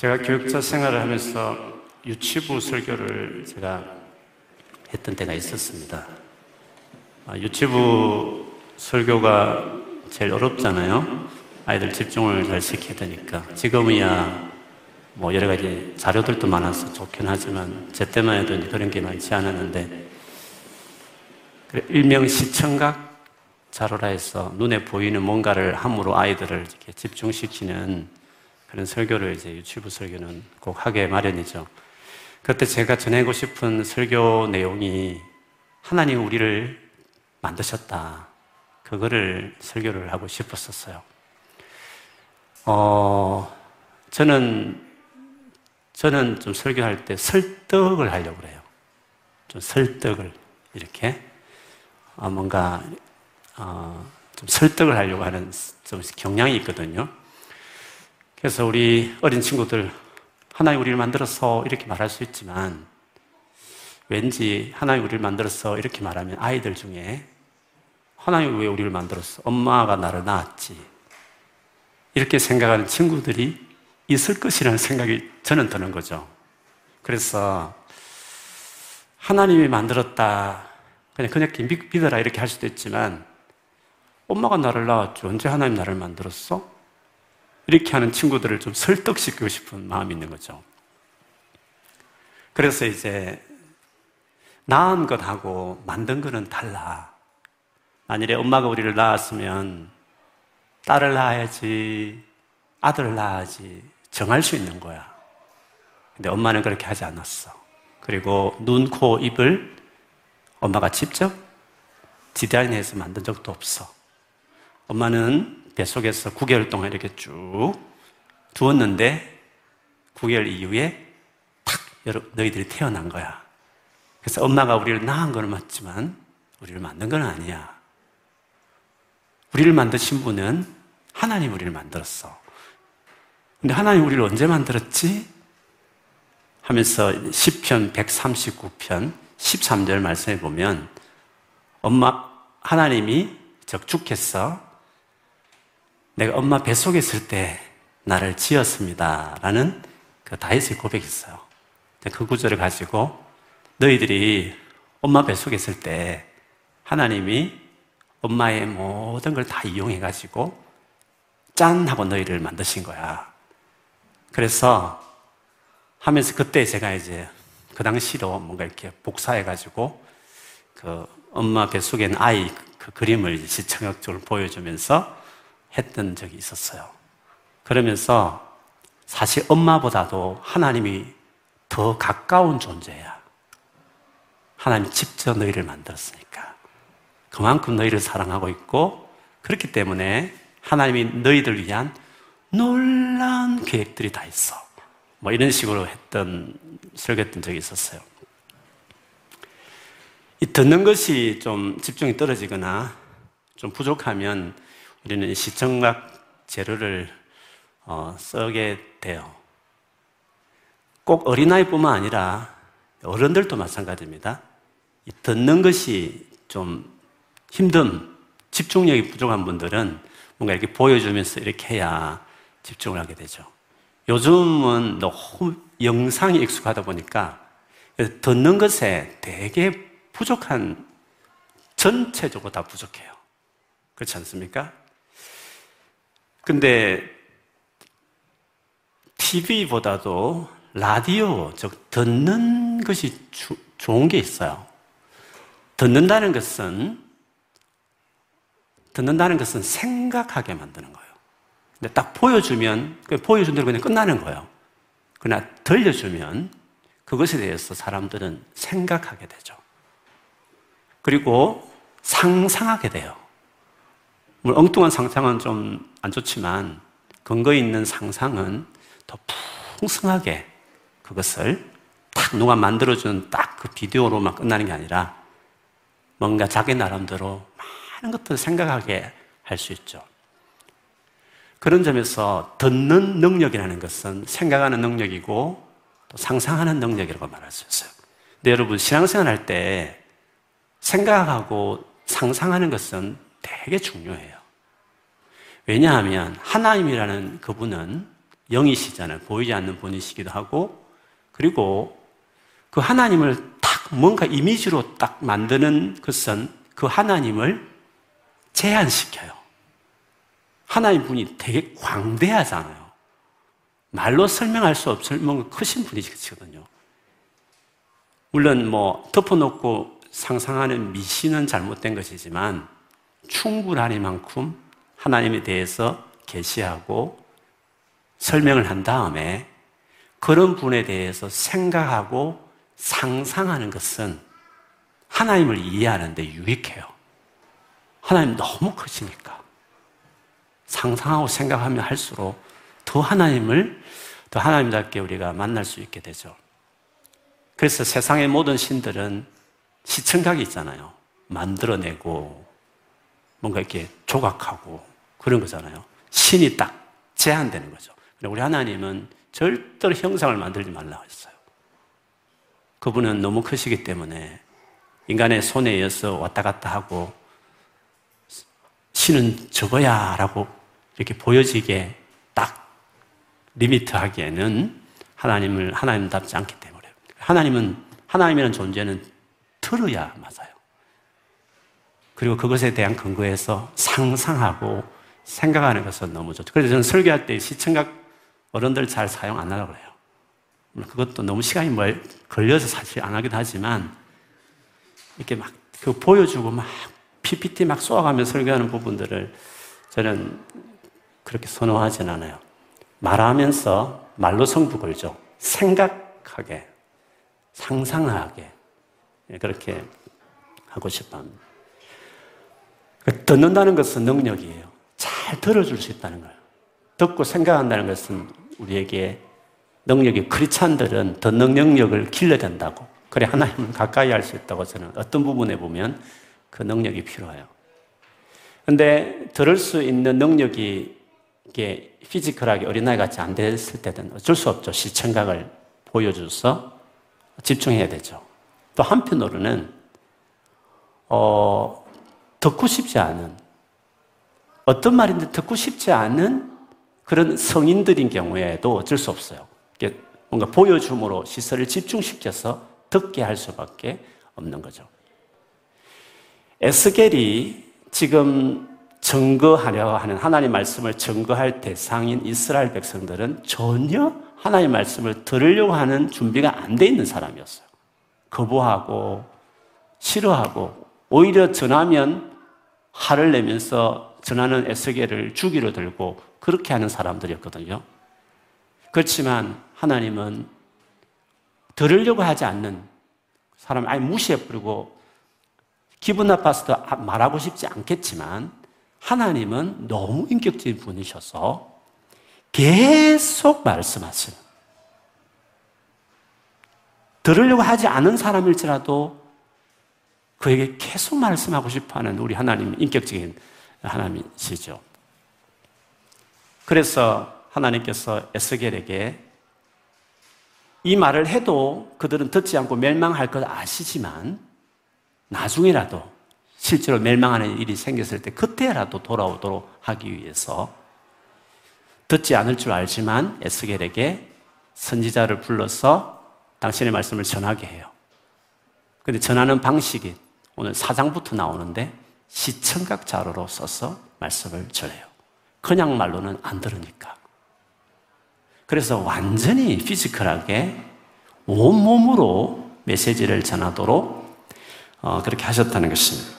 제가 교육자 생활을 하면서 유치부 설교를 제가 했던 때가 있었습니다. 아, 유치부 설교가 제일 어렵잖아요. 아이들 집중을 잘 시켜야 되니까. 지금이야 뭐 여러 가지 자료들도 많아서 좋긴 하지만 제 때만 해도 그런 게 많지 않았는데 일명 시청각 자료라 해서 눈에 보이는 뭔가를 함으로 아이들을 이렇게 집중시키는 그런 설교를 이제 유치부 설교는 꼭 하게 마련이죠. 그때 제가 전하고 싶은 설교 내용이 하나님 우리를 만드셨다. 그거를 설교를 하고 싶었었어요. 어, 저는, 저는 좀 설교할 때 설득을 하려고 그래요. 좀 설득을, 이렇게. 어, 뭔가, 어, 좀 설득을 하려고 하는 좀 경향이 있거든요. 그래서 우리 어린 친구들, 하나님 우리를 만들어서 이렇게 말할 수 있지만, 왠지 하나님 우리를 만들어서 이렇게 말하면 아이들 중에 하나님 왜 우리를 만들었어? 엄마가 나를 낳았지. 이렇게 생각하는 친구들이 있을 것이라는 생각이 저는 드는 거죠. 그래서 하나님이 만들었다. 그냥 그냥 믿어라 이렇게 할 수도 있지만 엄마가 나를 낳았죠. 언제 하나님 나를 만들었어? 이렇게 하는 친구들을 좀 설득시키고 싶은 마음이 있는 거죠. 그래서 이제 낳은 것하고 만든 거는 달라. 만일에 엄마가 우리를 낳았으면 딸을 낳아야지, 아들을 낳아야지 정할 수 있는 거야. 근데 엄마는 그렇게 하지 않았어. 그리고 눈, 코, 입을 엄마가 직접 디자인해서 만든 적도 없어. 엄마는 뱃속에서 9개월 동안 이렇게 쭉 두었는데 9개월 이후에 탁 너희들이 태어난 거야. 그래서 엄마가 우리를 낳은 건 맞지만 우리를 만든 건 아니야. 우리를 만드신 분은 하나님 우리를 만들었어. 근데 하나님 우리를 언제 만들었지? 하면서 10편 139편 13절 말씀해 보면 엄마 하나님이 적축했어. 내가 엄마 뱃속에 있을 때 나를 지었습니다. 라는 그 다윗의 고백이 있어요. 그 구절을 가지고 너희들이 엄마 뱃속에 있을 때 하나님이 엄마의 모든 걸 다 이용해가지고 짠! 하고 너희를 만드신 거야. 그래서 하면서 그때 제가 이제 그 당시로 뭔가 이렇게 복사해가지고 그 엄마 뱃속에 있는 아이 그 그림을 시청역적으로 보여주면서 했던 적이 있었어요. 그러면서 사실 엄마보다도 하나님이 더 가까운 존재야. 하나님 직접 너희를 만들었으니까. 그만큼 너희를 사랑하고 있고, 그렇기 때문에 하나님이 너희들 위한 놀라운 계획들이 다 있어. 뭐 이런 식으로 했던, 설교했던 적이 있었어요. 이 듣는 것이 좀 집중이 떨어지거나 좀 부족하면 우리는 시청각 재료를 어, 쓰게 돼요. 꼭 어린아이뿐만 아니라 어른들도 마찬가지입니다. 듣는 것이 좀 힘든 집중력이 부족한 분들은 뭔가 이렇게 보여주면서 이렇게 해야 집중을 하게 되죠. 요즘은 너무 영상이 익숙하다 보니까 듣는 것에 되게 부족한 전체적으로 다 부족해요. 그렇지 않습니까? 근데 TV보다도 라디오, 즉 듣는 것이 주, 좋은 게 있어요. 듣는다는 것은 듣는다는 것은 생각하게 만드는 거예요. 근데 딱 보여주면 그 보여준 대로 그냥 끝나는 거예요. 그러나 들려주면 그것에 대해서 사람들은 생각하게 되죠. 그리고 상상하게 돼요. 물론 엉뚱한 상상은 좀 안 좋지만 근거 있는 상상은 더 풍성하게 그것을 딱 누가 만들어준 딱 그 비디오로만 끝나는 게 아니라 뭔가 자기 나름대로 많은 것들을 생각하게 할 수 있죠. 그런 점에서 듣는 능력이라는 것은 생각하는 능력이고 또 상상하는 능력이라고 말할 수 있어요. 근데 여러분 신앙생활 할 때 생각하고 상상하는 것은 되게 중요해요. 왜냐하면 하나님이라는 그분은 영이시잖아요. 보이지 않는 분이시기도 하고, 그리고 그 하나님을 딱 뭔가 이미지로 딱 만드는 것은 그 하나님을 제한시켜요. 하나님 분이 되게 광대하잖아요. 말로 설명할 수 없을 뭔가 크신 분이시거든요. 물론 뭐 덮어놓고 상상하는 미신은 잘못된 것이지만 충분하니만큼 하나님에 대해서 계시하고 설명을 한 다음에 그런 분에 대해서 생각하고 상상하는 것은 하나님을 이해하는데 유익해요. 하나님 너무 크시니까. 상상하고 생각하면 할수록 더 하나님을, 더 하나님답게 우리가 만날 수 있게 되죠. 그래서 세상의 모든 신들은 시청각이 있잖아요. 만들어내고, 뭔가 이렇게 조각하고, 그런 거잖아요. 신이 딱 제한되는 거죠. 우리 하나님은 절대로 형상을 만들지 말라고 했어요. 그분은 너무 크시기 때문에 인간의 손에 의해서 왔다 갔다 하고 신은 저거야 라고 이렇게 보여지게 딱 limit 하기에는 하나님을 하나님답지 않기 때문에 하나님은 하나님이라는 존재는 틀어야 맞아요. 그리고 그것에 대한 근거에서 상상하고 생각하는 것은 너무 좋죠. 그래서 저는 설교할 때 시청각 이런 것들 잘 사용 안 하려고 해요. 그것도 너무 시간이 멀, 걸려서 사실 안 하기도 하지만 이렇게 막 그 보여주고 막 PPT 막 쏘아가며 설교하는 부분들을 저는 그렇게 선호하진 않아요. 말하면서 말로 성부 걸죠. 생각하게, 상상하게 예, 그렇게 하고 싶어 합니다. 그 듣는다는 것은 능력이에요. 잘 들어줄 수 있다는 거예요. 듣고 생각한다는 것은 우리에게 능력이 크리찬들은 듣는 능력을 길러야 된다고. 그래 하나님을 가까이 할 수 있다고 저는 어떤 부분에 보면 그 능력이 필요해요. 근데 들을 수 있는 능력이 이게 피지컬하게 어린아이 같이 안 됐을 때는 어쩔 수 없죠. 시청각을 보여줘서 집중해야 되죠. 또 한편으로는 어, 듣고 싶지 않은 어떤 말인지 듣고 싶지 않은 그런 성인들인 경우에도 어쩔 수 없어요. 뭔가 보여줌으로 시설을 집중시켜서 듣게 할 수밖에 없는 거죠. 에스겔이 지금 증거하려 하는 하나님 말씀을 증거할 대상인 이스라엘 백성들은 전혀 하나님 말씀을 들으려고 하는 준비가 안 돼 있는 사람이었어요. 거부하고 싫어하고 오히려 전하면 화를 내면서 전하는 에스겔을 주기로 들고 그렇게 하는 사람들이었거든요. 그렇지만 하나님은 들으려고 하지 않는 사람 아예 무시해버리고 기분 나빠서도 말하고 싶지 않겠지만 하나님은 너무 인격적인 분이셔서 계속 말씀하시는 들으려고 하지 않은 사람일지라도 그에게 계속 말씀하고 싶어 하는 우리 하나님 인격적인 하나님이시죠. 그래서 하나님께서 에스겔에게 이 말을 해도 그들은 듣지 않고 멸망할 것 아시지만 나중에라도 실제로 멸망하는 일이 생겼을 때 그때라도 돌아오도록 하기 위해서 듣지 않을 줄 알지만 에스겔에게 선지자를 불러서 당신의 말씀을 전하게 해요. 근데 전하는 방식이 오늘 사장부터 나오는데 시청각 자료로 써서 말씀을 전해요. 그냥 말로는 안 들으니까. 그래서 완전히 피지컬하게 온몸으로 메시지를 전하도록 어, 그렇게 하셨다는 것입니다.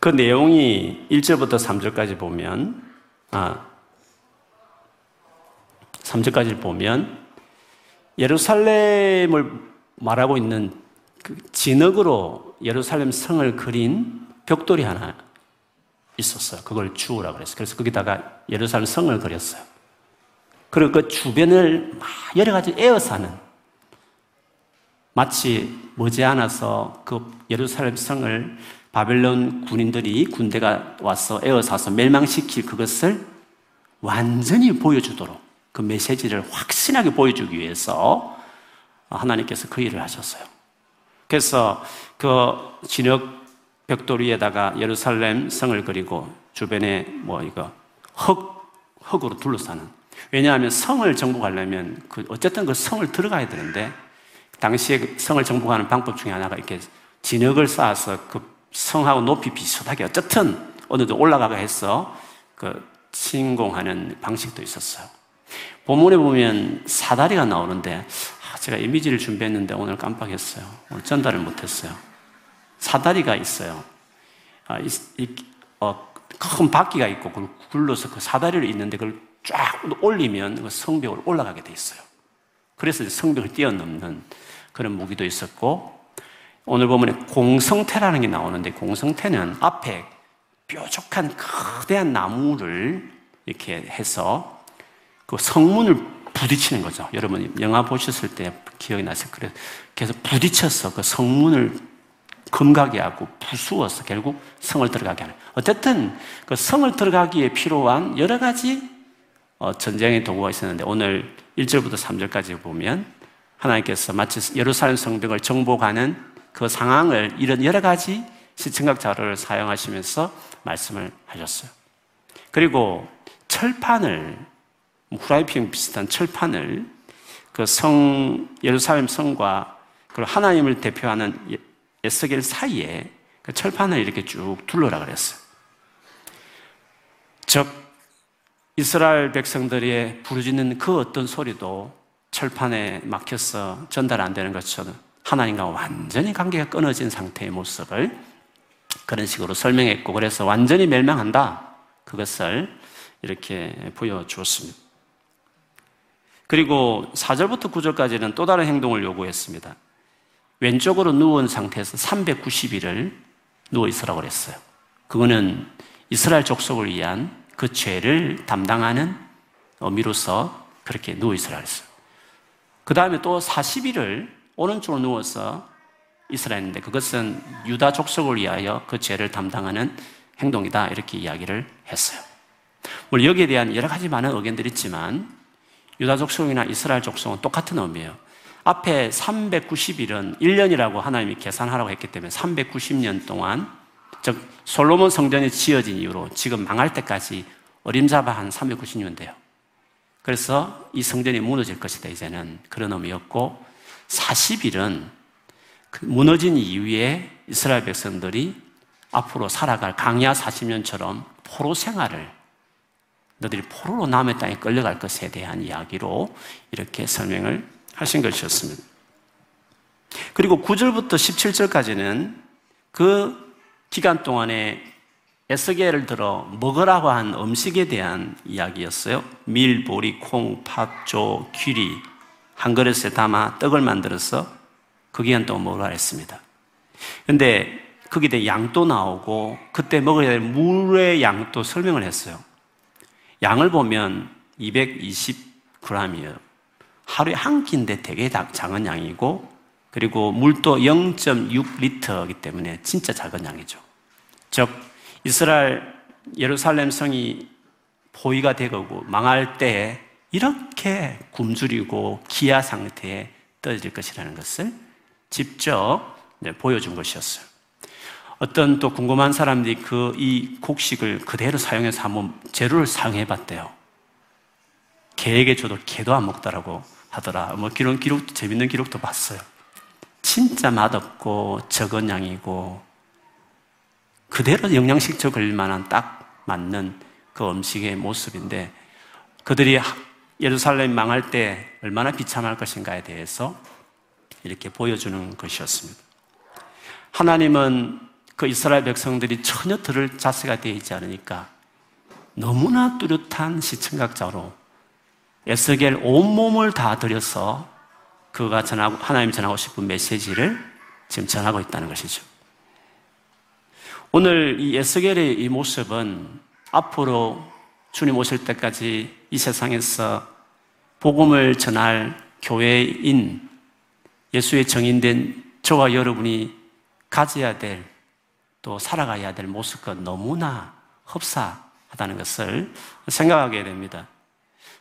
그 내용이 1절부터 3절까지 보면, 아, 3절까지 보면, 예루살렘을 말하고 있는 그 진흙으로 예루살렘 성을 그린 벽돌이 하나 있었어요. 그걸 주우라 그랬어요. 그래서 거기다가 예루살렘 성을 그렸어요. 그리고 그 주변을 막 여러 가지 에어사는 마치 머지않아서 그 예루살렘 성을 바벨론 군인들이 군대가 와서 에어사서 멸망시킬 그것을 완전히 보여주도록 그 메시지를 확신하게 보여주기 위해서 하나님께서 그 일을 하셨어요. 그래서 그 진흙 벽돌 위에다가 예루살렘 성을 그리고 주변에 뭐 이거 흙, 흙으로 둘러싸는. 왜냐하면 성을 정복하려면 그 어쨌든 그 성을 들어가야 되는데 당시에 그 성을 정복하는 방법 중에 하나가 이렇게 진흙을 쌓아서 그 성하고 높이 비슷하게 어쨌든 어느 정도 올라가게 해서 그 침공하는 방식도 있었어요. 본문에 보면 사다리가 나오는데 아, 제가 이미지를 준비했는데 오늘 깜빡했어요. 오늘 전달을 못했어요. 사다리가 있어요. 아, 이, 이, 어, 큰 바퀴가 있고 그걸 굴러서 그 사다리를 있는데 그걸 쫙 올리면 그 성벽을 올라가게 돼 있어요. 그래서 성벽을 뛰어넘는 그런 무기도 있었고 오늘 보면 공성태라는 게 나오는데 공성태는 앞에 뾰족한 거대한 나무를 이렇게 해서 그 성문을 부딪히는 거죠. 여러분 영화 보셨을 때 기억이 나세요? 그래서 계속 부딪혀서 그 성문을 금가게 하고 부수어서 결국 성을 들어가게 하는. 어쨌든 그 성을 들어가기에 필요한 여러 가지 어, 전쟁의 도구가 있었는데 오늘 1절부터 3절까지 보면 하나님께서 마치 예루살렘 성벽을 정복하는 그 상황을 이런 여러 가지 시청각 자료를 사용하시면서 말씀을 하셨어요. 그리고 철판을 후라이핑 비슷한 철판을 그 성 예루살렘 성과 그 하나님을 대표하는 에스겔 사이에 그 철판을 이렇게 쭉 둘러라 그랬어요. 즉 이스라엘 백성들이 부르짖는 그 어떤 소리도 철판에 막혀서 전달 안 되는 것처럼 하나님과 완전히 관계가 끊어진 상태의 모습을 그런 식으로 설명했고 그래서 완전히 멸망한다 그것을 이렇게 보여주었습니다. 그리고 4절부터 9절까지는 또 다른 행동을 요구했습니다. 왼쪽으로 누운 상태에서 390일을 누워 있으라고 그랬어요. 그거는 이스라엘 족속을 위한 그 죄를 담당하는 의미로서 그렇게 누워 있으라 그랬어요. 그 다음에 또 40일을 오른쪽으로 누워서 했는데 그것은 유다 족속을 위하여 그 죄를 담당하는 행동이다. 이렇게 이야기를 했어요. 물론 여기에 대한 여러 가지 많은 의견들이 있지만 유다 족속이나 이스라엘 족속은 똑같은 의미예요. 앞에 390일은 1년이라고 하나님이 계산하라고 했기 때문에 390년 동안 즉 솔로몬 성전이 지어진 이후로 지금 망할 때까지 어림잡아 한 390년 돼요. 그래서 이 성전이 무너질 것이다 이제는 그런 의미였고 40일은 그 무너진 이후에 이스라엘 백성들이 앞으로 살아갈 강야 40년처럼 포로 생활을 너들이 포로로 남의 땅에 끌려갈 것에 대한 이야기로 이렇게 설명을 하신 것이었습니다. 그리고 9절부터 17절까지는 그 기간 동안에 에스겔을 들어 먹으라고 한 음식에 대한 이야기였어요. 밀, 보리, 콩, 팥, 조, 귀리 한 그릇에 담아 떡을 만들어서 그 기간 동안 먹으라 했습니다. 근데 거기에 양도 나오고 그때 먹어야 될 물의 양도 설명을 했어요. 양을 보면 220g이에요. 하루에 한 끼인데 되게 작은 양이고 그리고 물도 0.6리터이기 때문에 진짜 작은 양이죠. 즉 이스라엘 예루살렘 성이 포위가 되고 망할 때 이렇게 굶주리고 기아 상태에 떨어질 것이라는 것을 직접 보여준 것이었어요. 어떤 또 궁금한 사람들이 그 이 곡식을 그대로 사용해서 한번 재료를 사용해 봤대요. 개에게 줘도 개도 안 먹더라고 하더라. 뭐 기록, 기록, 재밌는 기록도 봤어요. 진짜 맛없고 적은 양이고 그대로 영양식적 을 만한 딱 맞는 그 음식의 모습인데 그들이 예루살렘 망할 때 얼마나 비참할 것인가에 대해서 이렇게 보여주는 것이었습니다. 하나님은 그 이스라엘 백성들이 전혀 들을 자세가 되어 있지 않으니까 너무나 뚜렷한 시청각자로 에스겔 온몸을 다 들여서 그가 전하고, 하나님 전하고 싶은 메시지를 지금 전하고 있다는 것이죠. 오늘 이 에스겔의 이 모습은 앞으로 주님 오실 때까지 이 세상에서 복음을 전할 교회인 예수의 정인된 저와 여러분이 가져야 될 또 살아가야 될 모습과 너무나 흡사하다는 것을 생각하게 됩니다.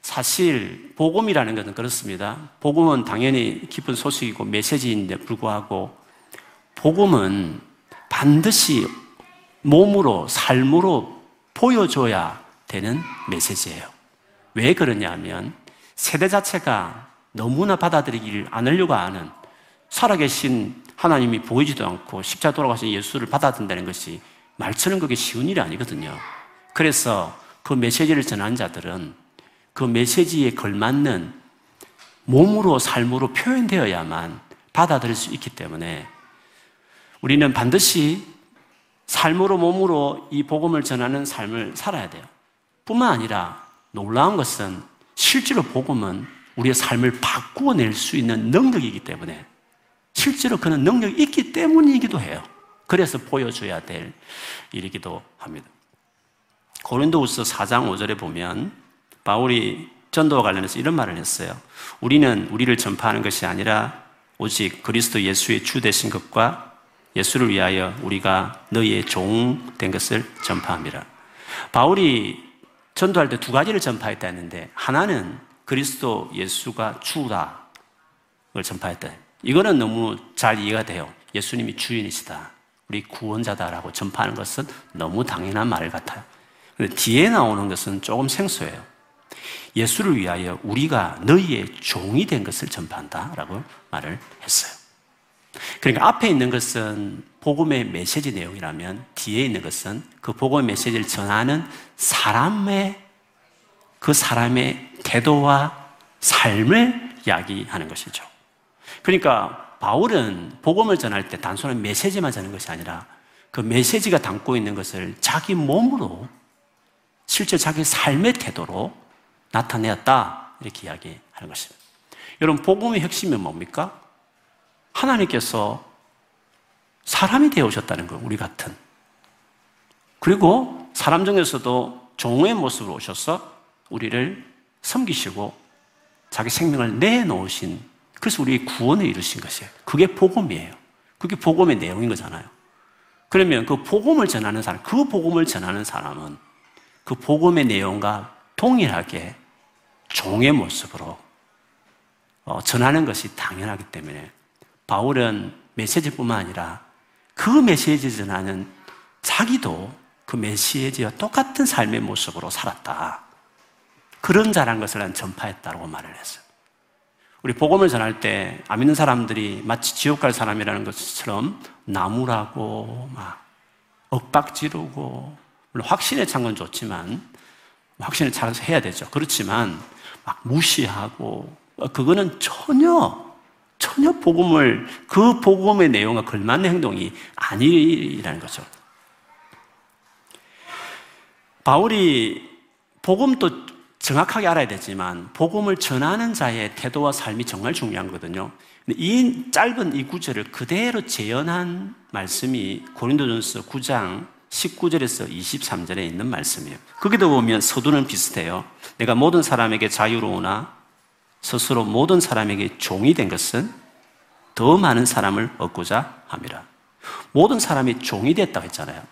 사실 복음이라는 것은 그렇습니다. 복음은 당연히 기쁜 소식이고 메시지인데 불구하고 복음은 반드시 몸으로 삶으로 보여줘야 되는 메시지예요. 왜 그러냐면 세대 자체가 너무나 받아들이기를 않으려고 하는 살아계신 하나님이 보이지도 않고 십자 돌아가신 예수를 받아들인다는 것이 말처럼 그게 쉬운 일이 아니거든요. 그래서 그 메시지를 전한 자들은 그 메시지에 걸맞는 몸으로 삶으로 표현되어야만 받아들일 수 있기 때문에 우리는 반드시 삶으로 몸으로 이 복음을 전하는 삶을 살아야 돼요. 뿐만 아니라 놀라운 것은 실제로 복음은 우리의 삶을 바꾸어 낼 수 있는 능력이기 때문에 실제로 그는 능력이 있기 때문이기도 해요. 그래서 보여줘야 될 일이기도 합니다. 고린도후서 4장 5절에 보면 바울이 전도와 관련해서 이런 말을 했어요. 우리는 우리를 전파하는 것이 아니라 오직 그리스도 예수의 주 되신 것과 예수를 위하여 우리가 너희의 종 된 것을 전파합니다. 바울이 전도할 때 두 가지를 전파했다 했는데 하나는 그리스도 예수가 주다를 전파했다. 이거는 너무 잘 이해가 돼요. 예수님이 주인이시다. 우리 구원자다라고 전파하는 것은 너무 당연한 말 같아요. 근데 뒤에 나오는 것은 조금 생소해요. 예수를 위하여 우리가 너희의 종이 된 것을 전파한다라고 말을 했어요. 그러니까 앞에 있는 것은 복음의 메시지 내용이라면 뒤에 있는 것은 그 복음의 메시지를 전하는 사람의 그 사람의 태도와 삶을 이야기하는 것이죠. 그러니까 바울은 복음을 전할 때 단순한 메시지만 전하는 것이 아니라 그 메시지가 담고 있는 것을 자기 몸으로 실제 자기 삶의 태도로 나타내었다 이렇게 이야기하는 것입니다. 여러분 복음의 핵심이 뭡니까? 하나님께서 사람이 되어 오셨다는 거 우리 같은. 그리고 사람 중에서도 종의 모습으로 오셔서 우리를 섬기시고 자기 생명을 내놓으신 그래서 우리의 구원을 이루신 것이에요. 그게 복음이에요. 그게 복음의 내용인 거잖아요. 그러면 그 복음을 전하는 사람, 그 복음을 전하는 사람은 그 복음의 내용과 동일하게 종의 모습으로 어, 전하는 것이 당연하기 때문에 바울은 메시지뿐만 아니라 그 메시지 전하는 자기도 그 메시지와 똑같은 삶의 모습으로 살았다. 그런 자란 것을 난 전파했다고 말을 했어요. 우리 복음을 전할 때 안 믿는 사람들이 마치 지옥 갈 사람이라는 것처럼 나무라고 막 엇박지르고 물론 확신에 찬 건 좋지만 확신에 차서 해야 되죠. 그렇지만 막 무시하고 그거는 전혀 전혀 복음을 그 복음의 내용과 걸맞는 행동이 아니라는 거죠. 바울이 복음도 정확하게 알아야 되지만 복음을 전하는 자의 태도와 삶이 정말 중요하거든요. 이 짧은 이 구절을 그대로 재현한 말씀이 고린도전서 9장 19절에서 23절에 있는 말씀이에요. 거기도 보면 서두는 비슷해요. 내가 모든 사람에게 자유로우나 스스로 모든 사람에게 종이 된 것은 더 많은 사람을 얻고자 함이라. 모든 사람이 종이 됐다고 했잖아요.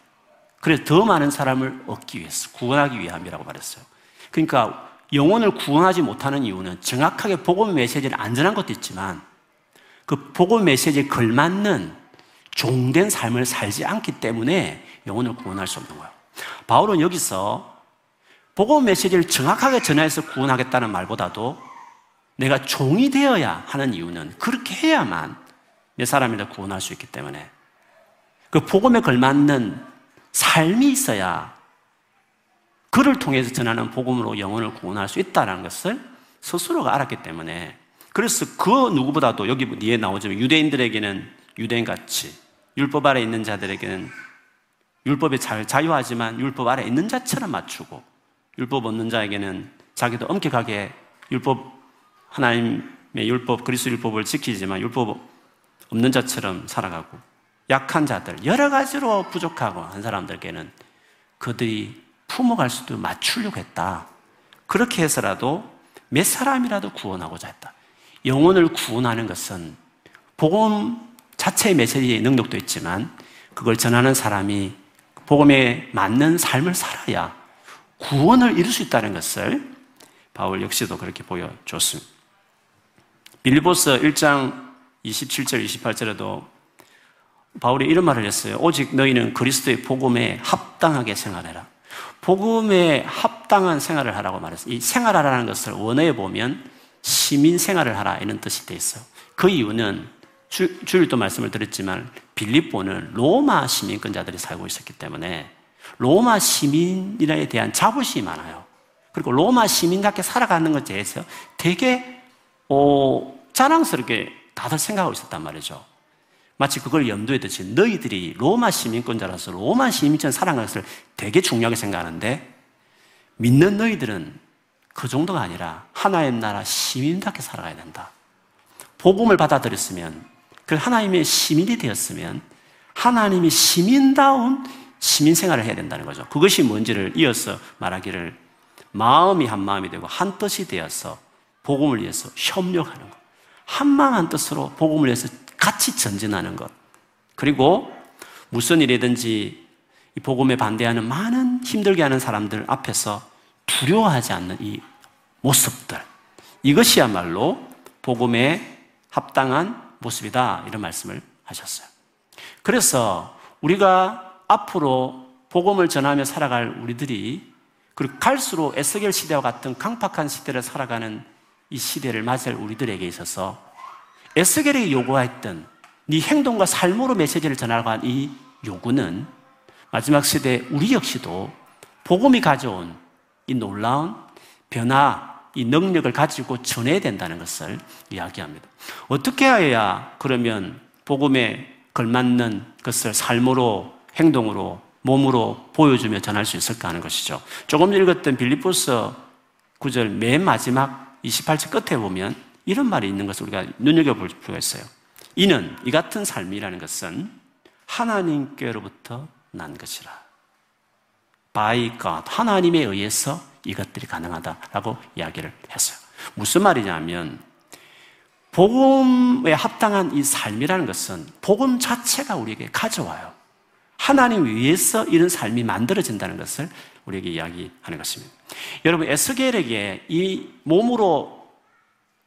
그래서 더 많은 사람을 얻기 위해서, 구원하기 위함이라고 말했어요. 그러니까 영혼을 구원하지 못하는 이유는 정확하게 복음 메시지를 안 전한 것도 있지만 그 복음 메시지에 걸맞는 종된 삶을 살지 않기 때문에 영혼을 구원할 수 없는 거예요. 바울은 여기서 복음 메시지를 정확하게 전해서 구원하겠다는 말보다도 내가 종이 되어야 하는 이유는 그렇게 해야만 내 사람이라 구원할 수 있기 때문에 그 복음에 걸맞는 삶이 있어야 그를 통해서 전하는 복음으로 영혼을 구원할 수 있다는 것을 스스로가 알았기 때문에 그래서 그 누구보다도 여기 뒤에 나오지만 유대인들에게는 유대인같이 율법 아래 있는 자들에게는 율법에 자유하지만 율법 아래 있는 자처럼 맞추고 율법 없는 자에게는 자기도 엄격하게 율법 하나님의 율법 그리스도 율법을 지키지만 율법 없는 자처럼 살아가고 약한 자들 여러 가지로 부족하고 한 사람들께는 그들이 품어갈 수도 맞추려고 했다. 그렇게 해서라도 몇 사람이라도 구원하고자 했다. 영혼을 구원하는 것은 복음 자체의 메시지의 능력도 있지만 그걸 전하는 사람이 복음에 맞는 삶을 살아야 구원을 이룰 수 있다는 것을 바울 역시도 그렇게 보여줬습니다. 빌보서 1장 27절, 28절에도 바울이 이런 말을 했어요. 오직 너희는 그리스도의 복음에 합당하게 생활해라. 복음에 합당한 생활을 하라고 말했어요. 이 생활하라는 것을 원어에 보면 시민 생활을 하라 이런 뜻이 돼 있어요. 그 이유는 주, 주일도 말씀을 드렸지만 빌립보는 로마 시민권자들이 살고 있었기 때문에 로마 시민에 대한 자부심이 많아요. 그리고 로마 시민답게 살아가는 것에 대해서 되게 어, 자랑스럽게 다들 생각하고 있었단 말이죠. 마치 그걸 염두에 두지 너희들이 로마 시민권자라서 로마 시민처럼 살아가는 것을 되게 중요하게 생각하는데 믿는 너희들은 그 정도가 아니라 하나의 나라 시민답게 살아가야 된다. 복음을 받아들였으면 그 하나님의 시민이 되었으면 하나님이 시민다운 시민 생활을 해야 된다는 거죠. 그것이 뭔지를 이어서 말하기를 마음이 한 마음이 되고 한 뜻이 되어서 복음을 위해서 협력하는 것. 한마음 한 뜻으로 복음을 위해서 같이 전진하는 것. 그리고 무슨 일이든지 이 복음에 반대하는 많은 힘들게 하는 사람들 앞에서 두려워하지 않는 이 모습들. 이것이야말로 복음에 합당한 모습이다. 이런 말씀을 하셨어요. 그래서 우리가 앞으로 복음을 전하며 살아갈 우리들이 그리고 갈수록 에스겔 시대와 같은 강팍한 시대를 살아가는 이 시대를 맞이할 우리들에게 있어서 에스겔이 요구했던 네 행동과 삶으로 메시지를 전하라고 한 이 요구는 마지막 시대 우리 역시도 복음이 가져온 이 놀라운 변화, 이 능력을 가지고 전해야 된다는 것을 이야기합니다. 어떻게 해야 그러면 복음에 걸맞는 것을 삶으로, 행동으로, 몸으로 보여주며 전할 수 있을까 하는 것이죠. 조금 읽었던 빌리포스 9절 맨 마지막 28절 끝에 보면 이런 말이 있는 것을 우리가 눈여겨볼 필요가 있어요. 이는 이 같은 삶이라는 것은 하나님께로부터 난 것이라. by God. 하나님에 의해서 이것들이 가능하다라고 이야기를 했어요. 무슨 말이냐면 복음에 합당한 이 삶이라는 것은 복음 자체가 우리에게 가져와요. 하나님 위해서 이런 삶이 만들어진다는 것을 우리에게 이야기하는 것입니다. 여러분, 에스겔에게 이 몸으로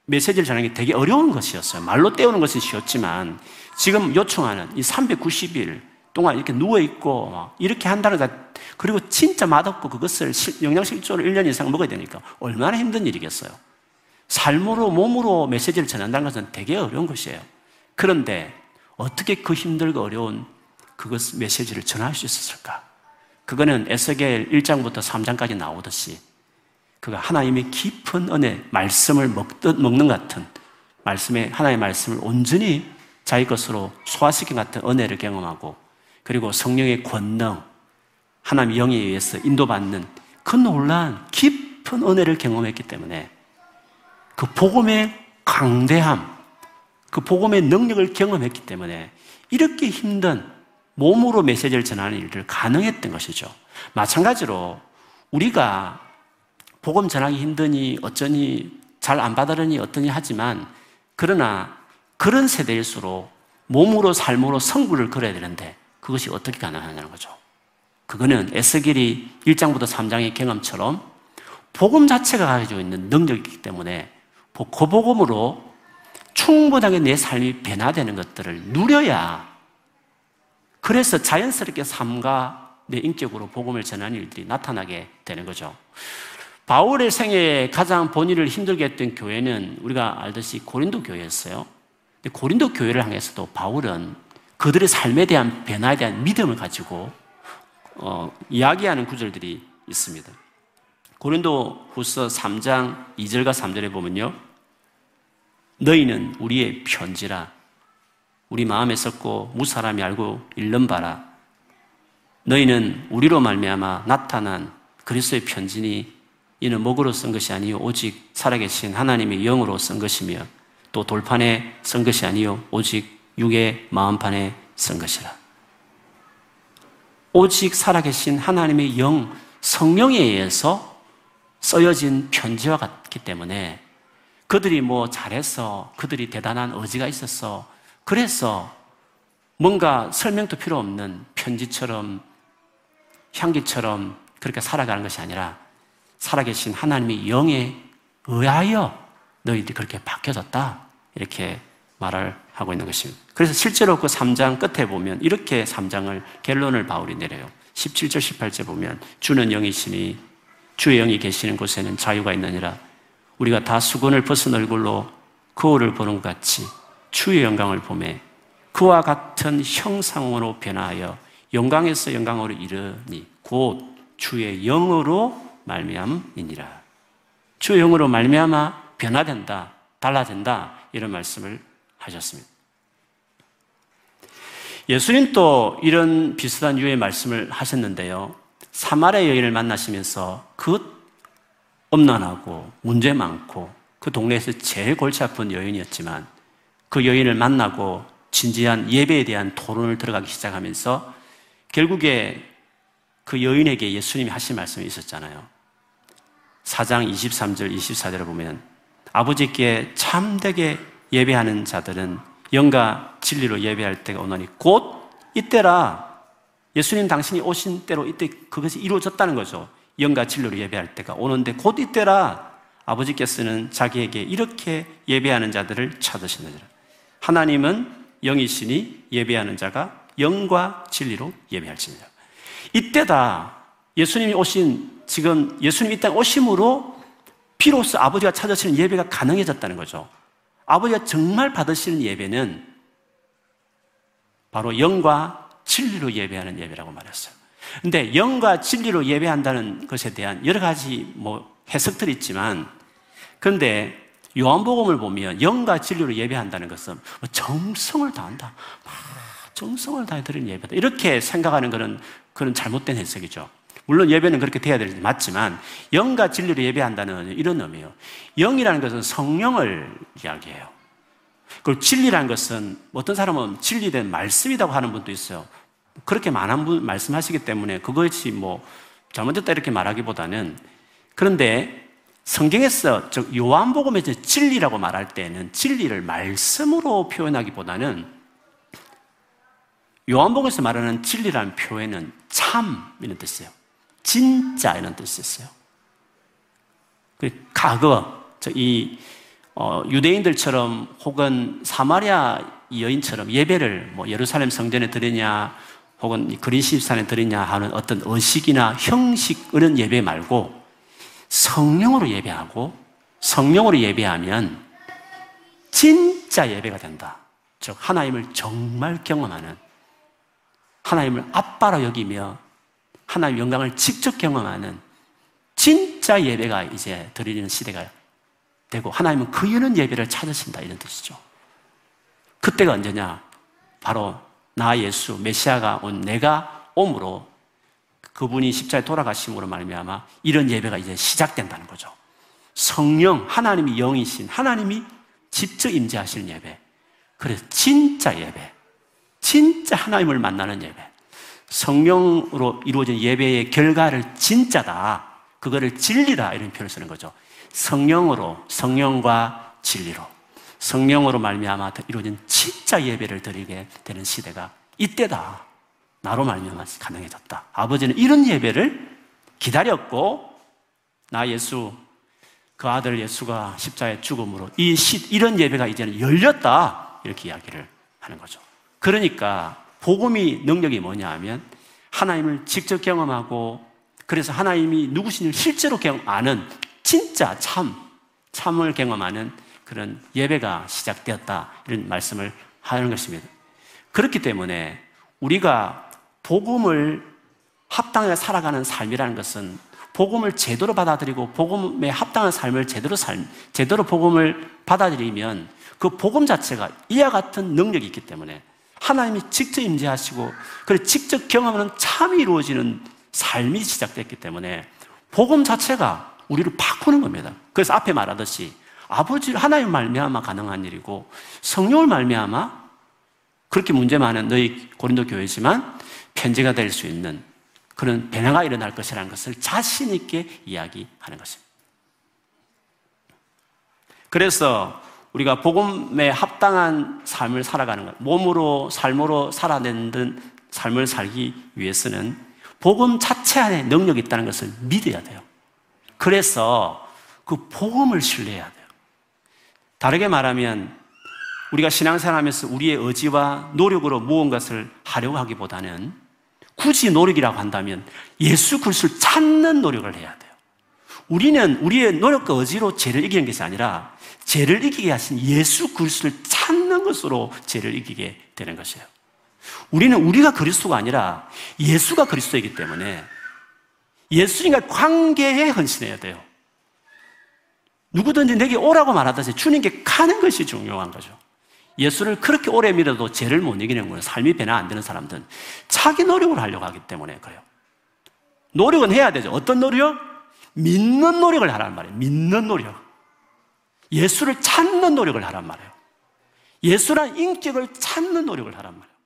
메시지를 전하는 게 되게 어려운 것이었어요. 말로 때우는 것은 쉬웠지만 지금 요청하는 이 390일 동안 이렇게 누워있고 이렇게 한다는 것 그리고 진짜 맛없고 그것을 영양실조를 1년 이상 먹어야 되니까 얼마나 힘든 일이겠어요. 삶으로 몸으로 메시지를 전한다는 것은 되게 어려운 것이에요. 그런데 어떻게 그 힘들고 어려운 그것 메시지를 전할 수 있었을까? 그거는 에스겔 1장부터 3장까지 나오듯이 그가 하나님의 깊은 은혜, 말씀을 먹듯 먹는 같은 말씀의 하나님의 말씀을 온전히 자기 것으로 소화시킨 같은 은혜를 경험하고 그리고 성령의 권능, 하나님 영에 의해서 인도받는 그 놀란 깊은 은혜를 경험했기 때문에 그 복음의 강대함, 그 복음의 능력을 경험했기 때문에 이렇게 힘든 몸으로 메시지를 전하는 일을 가능했던 것이죠. 마찬가지로 우리가 복음 전하기 힘드니 어쩌니 잘 안 받으려니 어떠니 하지만 그러나 그런 세대일수록 몸으로 삶으로 성부를 걸어야 되는데 그것이 어떻게 가능하냐는 거죠. 그거는 에스겔이 1장부터 3장의 경험처럼 복음 자체가 가지고 있는 능력이기 때문에 그 복음으로 충분하게 내 삶이 변화되는 것들을 누려야 그래서 자연스럽게 삶과 내 인격으로 복음을 전하는 일들이 나타나게 되는 거죠. 바울의 생애에 가장 본인을 힘들게 했던 교회는 우리가 알듯이 고린도 교회였어요. 근데 고린도 교회를 향해서도 바울은 그들의 삶에 대한 변화에 대한 믿음을 가지고 어, 이야기하는 구절들이 있습니다. 고린도 후서 3장 2절과 3절에 보면요. 너희는 우리의 편지라 우리 마음에 썼고 무사람이 알고 읽는 바라 너희는 우리로 말미암아 나타난 그리스도의 편지니 이는 목으로 쓴 것이 아니요 오직 살아계신 하나님의 영으로 쓴 것이며 또 돌판에 쓴 것이 아니요 오직 육의 마음판에 쓴 것이라 오직 살아계신 하나님의 영 성령에 의해서 써여진 편지와 같기 때문에 그들이 뭐 잘해서 그들이 대단한 의지가 있었어. 그래서 뭔가 설명도 필요 없는 편지처럼 향기처럼 그렇게 살아가는 것이 아니라 살아계신 하나님의 영에 의하여 너희들이 그렇게 바뀌어졌다. 이렇게 말을 하고 있는 것입니다. 그래서 실제로 그 3장 끝에 보면 이렇게 3장을 결론을 바울이 내려요. 17절, 18절 보면 주는 영이시니 주의 영이 계시는 곳에는 자유가 있느니라. 우리가 다 수건을 벗은 얼굴로 거울을 보는 것 같이 주의 영광을 보매 그와 같은 형상으로 변하여 영광에서 영광으로 이르니 곧 주의 영으로 말미암이니라. 주의 영으로 말미암아 변화된다, 달라진다 이런 말씀을 하셨습니다. 예수님 또 이런 비슷한 유의 말씀을 하셨는데요. 사마리아 여인을 만나시면서 그 엄난하고 문제 많고 그 동네에서 제일 골치 아픈 여인이었지만 그 여인을 만나고 진지한 예배에 대한 토론을 들어가기 시작하면서 결국에 그 여인에게 예수님이 하신 말씀이 있었잖아요. 4장 23절, 24절을 보면 아버지께 참되게 예배하는 자들은 영과 진리로 예배할 때가 오나니 곧 이때라 예수님 당신이 오신 때로 이때 그것이 이루어졌다는 거죠. 영과 진리로 예배할 때가 오는데 곧 이때라 아버지께서는 자기에게 이렇게 예배하는 자들을 찾으시느니라. 하나님은 영이시니 예배하는 자가 영과 진리로 예배할지니라. 이때다 예수님이 오신 지금 예수님이 이 땅 오심으로 비로소 아버지가 찾으시는 예배가 가능해졌다는 거죠. 아버지가 정말 받으시는 예배는 바로 영과 진리로 예배하는 예배라고 말했어요. 근데 영과 진리로 예배한다는 것에 대한 여러 가지 뭐 해석들이 있지만 그런데 요한복음을 보면 영과 진리로 예배한다는 것은 뭐 정성을 다한다. 정성을 다해 드리는 예배다. 이렇게 생각하는 것은 그런 잘못된 해석이죠. 물론 예배는 그렇게 돼야 되는 맞지만 영과 진리로 예배한다는 이런 의미예요. 영이라는 것은 성령을 이야기해요. 그리고 진리라는 것은 어떤 사람은 진리된 말씀이라고 하는 분도 있어요. 그렇게 많은 분 말씀하시기 때문에 그것이 뭐 잘못됐다 이렇게 말하기보다는 그런데 성경에서 즉 요한복음에서 진리라고 말할 때는 진리를 말씀으로 표현하기보다는 요한복음에서 말하는 진리라는 표현은 참 이런 뜻이에요. 진짜 이런 뜻이었어요. 그 과거 이 어, 유대인들처럼 혹은 사마리아 여인처럼 예배를 뭐 예루살렘 성전에 드리냐 혹은 그리시산에 드리냐 하는 어떤 의식이나 형식 이런 예배 말고 성령으로 예배하고 성령으로 예배하면 진짜 예배가 된다. 즉, 하나님을 정말 경험하는 하나님을 아빠로 여기며 하나님의 영광을 직접 경험하는 진짜 예배가 이제 드리는 시대가 되고 하나님은 그 여는 예배를 찾으신다 이런 뜻이죠. 그때가 언제냐? 바로 나 예수 메시아가 온 내가 옴으로 그분이 십자에 돌아가심으로 말미암아 이런 예배가 이제 시작된다는 거죠. 성령 하나님이 영이신 하나님이 직접 임재하실 예배. 그래서 진짜 예배. 진짜 하나님을 만나는 예배. 성령으로 이루어진 예배의 결과를 진짜다. 그거를 진리다. 이런 표현을 쓰는 거죠. 성령으로, 성령과 진리로. 성령으로 말미암아 이루어진 진짜 예배를 드리게 되는 시대가 이때다. 나로 말미암아 가능해졌다. 아버지는 이런 예배를 기다렸고 나 예수 그 아들 예수가 십자에 죽음으로 이 시, 이런 예배가 이제는 열렸다 이렇게 이야기를 하는 거죠. 그러니까 복음이 능력이 뭐냐 하면 하나님을 직접 경험하고 그래서 하나님이 누구신지 실제로 아는 진짜 참 참을 경험하는 그런 예배가 시작되었다 이런 말씀을 하는 것입니다. 그렇기 때문에 우리가 복음을 합당하게 살아가는 삶이라는 것은 복음을 제대로 받아들이고 복음에 합당한 삶을 제대로 삶, 제대로 복음을 받아들이면 그 복음 자체가 이와 같은 능력이 있기 때문에 하나님이 직접 임재하시고 그리고 직접 경험하는 참이 이루어지는 삶이 시작됐기 때문에 복음 자체가 우리를 바꾸는 겁니다. 그래서 앞에 말하듯이 아버지 하나님 말미암아 가능한 일이고 성령을 말미암아 그렇게 문제 많은 너희 고린도 교회지만 편지가 될 수 있는 그런 변화가 일어날 것이라는 것을 자신 있게 이야기하는 것입니다. 그래서 우리가 복음에 합당한 삶을 살아가는 것, 몸으로 삶으로 살아내는 삶을 살기 위해서는 복음 자체 안에 능력이 있다는 것을 믿어야 돼요. 그래서 그 복음을 신뢰해야 돼요. 다르게 말하면 우리가 신앙생활하면서 우리의 의지와 노력으로 무언가를 하려고 하기보다는 굳이 노력이라고 한다면 예수 그리스도를 찾는 노력을 해야 돼요. 우리는 우리의 노력과 의지로 죄를 이기는 것이 아니라 죄를 이기게 하신 예수 그리스도를 찾는 것으로 죄를 이기게 되는 것이에요. 우리는 우리가 그리스도가 아니라 예수가 그리스도이기 때문에 예수님과 관계에 헌신해야 돼요. 누구든지 내게 오라고 말하듯이 주님께 가는 것이 중요한 거죠. 예수를 그렇게 오래 믿어도 죄를 못 이기는 거예요. 삶이 변화 안 되는 사람들은 자기 노력을 하려고 하기 때문에 그래요. 노력은 해야 되죠. 어떤 노력? 믿는 노력을 하란 말이에요. 믿는 노력. 예수를 찾는 노력을 하란 말이에요. 예수란 인격을 찾는 노력을 하란 말이에요.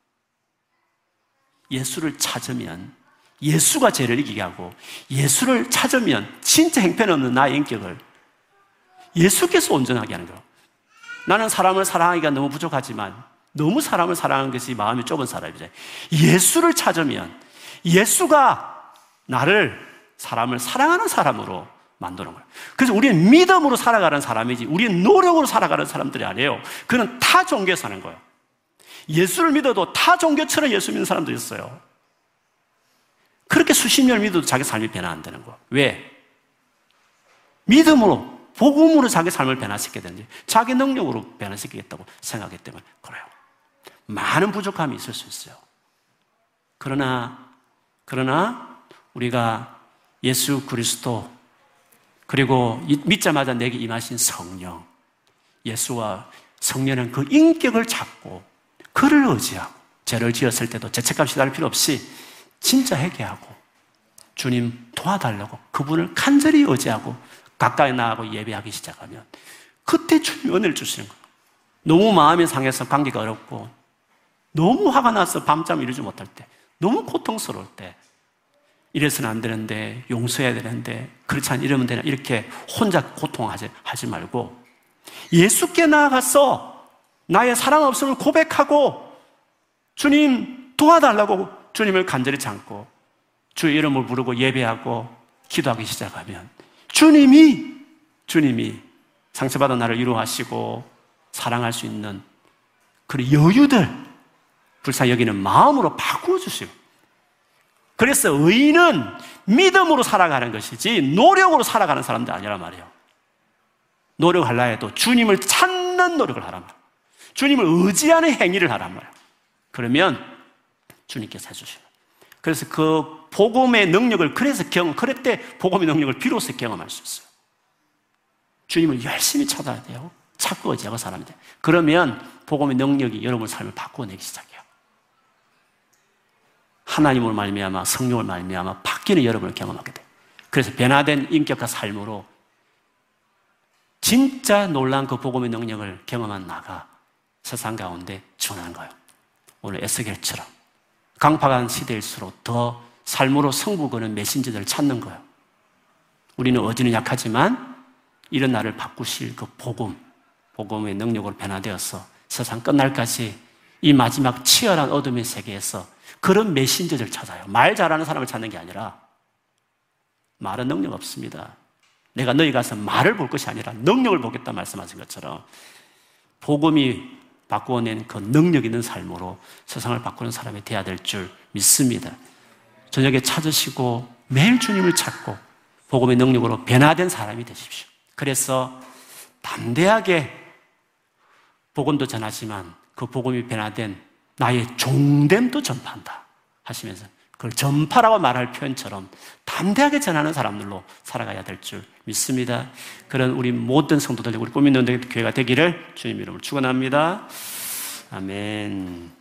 예수를 찾으면 예수가 죄를 이기게 하고 예수를 찾으면 진짜 행편없는 나의 인격을 예수께서 온전하게 하는 거예요. 나는 사람을 사랑하기가 너무 부족하지만 너무 사람을 사랑하는 것이 마음이 좁은 사람이죠. 예수를 찾으면 예수가 나를 사람을 사랑하는 사람으로 만드는 거예요. 그래서 우리는 믿음으로 살아가는 사람이지 우리는 노력으로 살아가는 사람들이 아니에요. 그는 타 종교에 사는 거예요. 예수를 믿어도 타 종교처럼 예수 믿는 사람도 있어요. 그렇게 수십 년을 믿어도 자기 삶이 변화 안 되는 거예요. 왜? 믿음으로 복음으로 자기 삶을 변화시키든지 자기 능력으로 변화시키겠다고 생각하기 때문에 그래요. 많은 부족함이 있을 수 있어요. 그러나 그러나 우리가 예수 그리스도 그리고 믿자마자 내게 임하신 성령 예수와 성령은 그 인격을 찾고 그를 의지하고 죄를 지었을 때도 죄책감 시달릴 필요 없이 진짜 회개하고 주님 도와달라고 그분을 간절히 의지하고 가까이 나가고 예배하기 시작하면 그때 주님 은혜를 주시는 거예요. 너무 마음이 상해서 관계가 어렵고 너무 화가 나서 밤잠 이루지 못할 때 너무 고통스러울 때 이래서는 안 되는데 용서해야 되는데 그렇지 않으면 이러면 되나 이렇게 혼자 고통하지 하지 말고 예수께 나아가서 나의 사랑 없음을 고백하고 주님 도와달라고 주님을 간절히 참고 주 이름을 부르고 예배하고 기도하기 시작하면 주님이, 주님이 상처받은 나를 위로하시고 사랑할 수 있는 그런 여유들, 불쌍히 여기는 마음으로 바꾸어 주시고. 그래서 의인은 믿음으로 살아가는 것이지 노력으로 살아가는 사람도 아니란 말이에요. 노력하려 해도 주님을 찾는 노력을 하란 말이에요. 주님을 의지하는 행위를 하란 말이에요. 그러면 주님께서 해주시는 그래서 그 복음의 능력을 그래서 경험, 그럴 때 복음의 능력을 비로소 경험할 수 있어요. 주님을 열심히 찾아야 돼요. 찾고 의지하고 살아야 돼. 그러면 복음의 능력이 여러분 삶을 바꿔내기 시작해요. 하나님을 말미암아 성령을 말미암아 바뀌는 여러분을 경험하게 돼. 그래서 변화된 인격과 삶으로 진짜 놀란 그 복음의 능력을 경험한 나가 세상 가운데 전하는 거예요. 오늘 에스겔처럼 강팍한 시대일수록 더 삶으로 성부 거는 메신저들을 찾는 거예요. 우리는 어디는 약하지만 이런 나를 바꾸실 그 복음, 복음의 능력으로 변화되어서 세상 끝날까지 이 마지막 치열한 어둠의 세계에서 그런 메신저를 찾아요. 말 잘하는 사람을 찾는 게 아니라 말은 능력 없습니다. 내가 너희 가서 말을 볼 것이 아니라 능력을 보겠다 말씀하신 것처럼 복음이 바꾸어낸 그 능력 있는 삶으로 세상을 바꾸는 사람이 되어야 될 줄 믿습니다. 저녁에 찾으시고 매일 주님을 찾고 복음의 능력으로 변화된 사람이 되십시오. 그래서 담대하게 복음도 전하지만 그 복음이 변화된 나의 종됨도 전파한다 하시면서 그걸 전파라고 말할 표현처럼 담대하게 전하는 사람들로 살아가야 될 줄 믿습니다. 그런 우리 모든 성도들, 우리 꿈있는 교회가 되기를 주님 이름으로 축원합니다. 아멘.